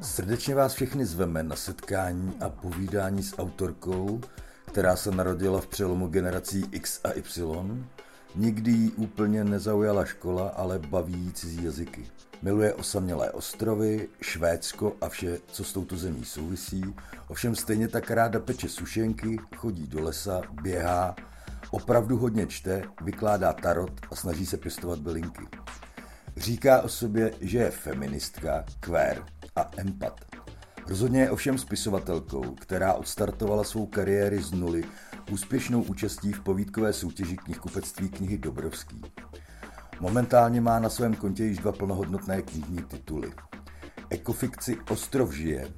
Srdečně vás všechny zveme na setkání a povídání s autorkou, která se narodila v přelomu generací X a Y. Nikdy jí úplně nezaujala škola, ale baví cizí jazyky. Miluje osamělé ostrovy, Švédsko a vše, co s touto zemí souvisí. Ovšem stejně tak ráda peče sušenky, chodí do lesa, běhá, opravdu hodně čte, vykládá tarot a snaží se pěstovat bylinky. Říká o sobě, že je feministka, queer a empat. Rozhodně je ovšem spisovatelkou, která odstartovala svou kariéry z nuly úspěšnou účastí v povídkové soutěži knihkupectví knihy Dobrovský. Momentálně má na svém kontě již dva plnohodnotné knižní tituly. Ekofikci Ostrov žije,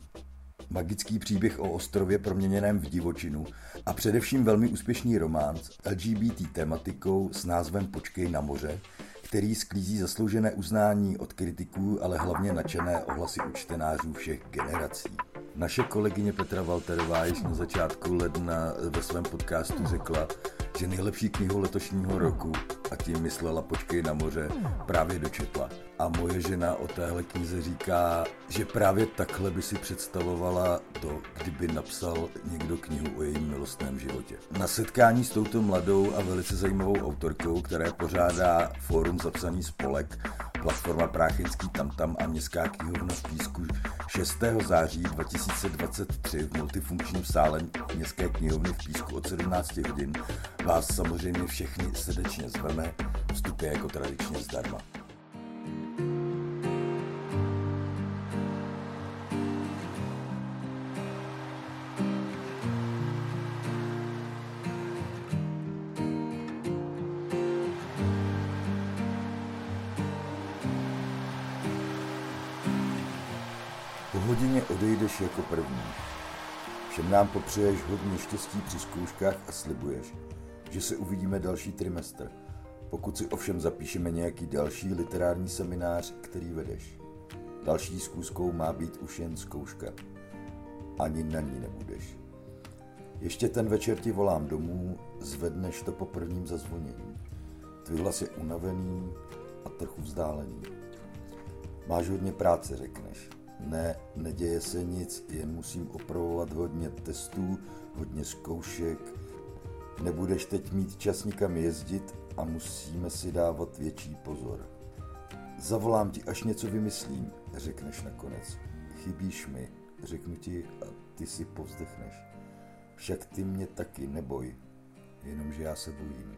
magický příběh o ostrově proměněném v divočinu a především velmi úspěšný román s LGBT tematikou s názvem Počkej na moře, který sklízí zasloužené uznání od kritiků, ale hlavně nadšené ohlasy u čtenářů všech generací. Naše kolegyně Petra Walterová již na začátku ledna ve svém podcastu řekla, že nejlepší knihu letošního roku, a tím myslela Počkej na moře, právě dočetla. A moje žena o téhle knize říká, že právě takhle by si představovala to, kdyby napsal někdo knihu o jejím milostném životě. Na setkání s touto mladou a velice zajímavou autorkou, které pořádá Fórum zapsaný spolek, platforma Práchinský tamtam a Městská knihovna v Písku 6. září 2023 v multifunkčním sále Městské knihovny v Písku od 17 hodin vás samozřejmě všechny srdečně zveme. Vstup je jako tradičně zdarma. Hodině odejdeš jako první. Všem nám popřeješ hodně štěstí při zkouškách a slibuješ, že se uvidíme další trimestr, pokud si ovšem zapíšeme nějaký další literární seminář, který vedeš. Další zkuskou má být už jen zkouška. Ani na ní nebudeš. Ještě ten večer ti volám domů, zvedneš to po prvním zazvonění. Tvůj hlas je unavený a trochu vzdálený. Máš hodně práce, řekneš. Ne, neděje se nic, jen musím opravovat hodně testů, hodně zkoušek. Nebudeš teď mít čas nikam jezdit a musíme si dávat větší pozor. Zavolám ti, až něco vymyslím, řekneš nakonec. Chybíš mi, řeknu ti a ty si povzdechneš. Však ty mě taky neboj, jenomže já se bojím.